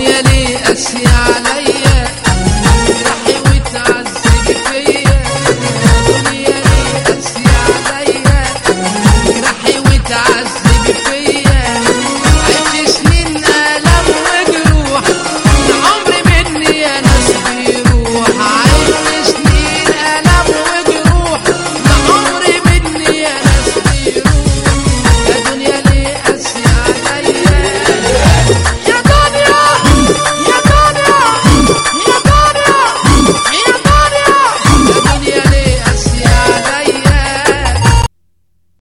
يلي أسيا. أشياء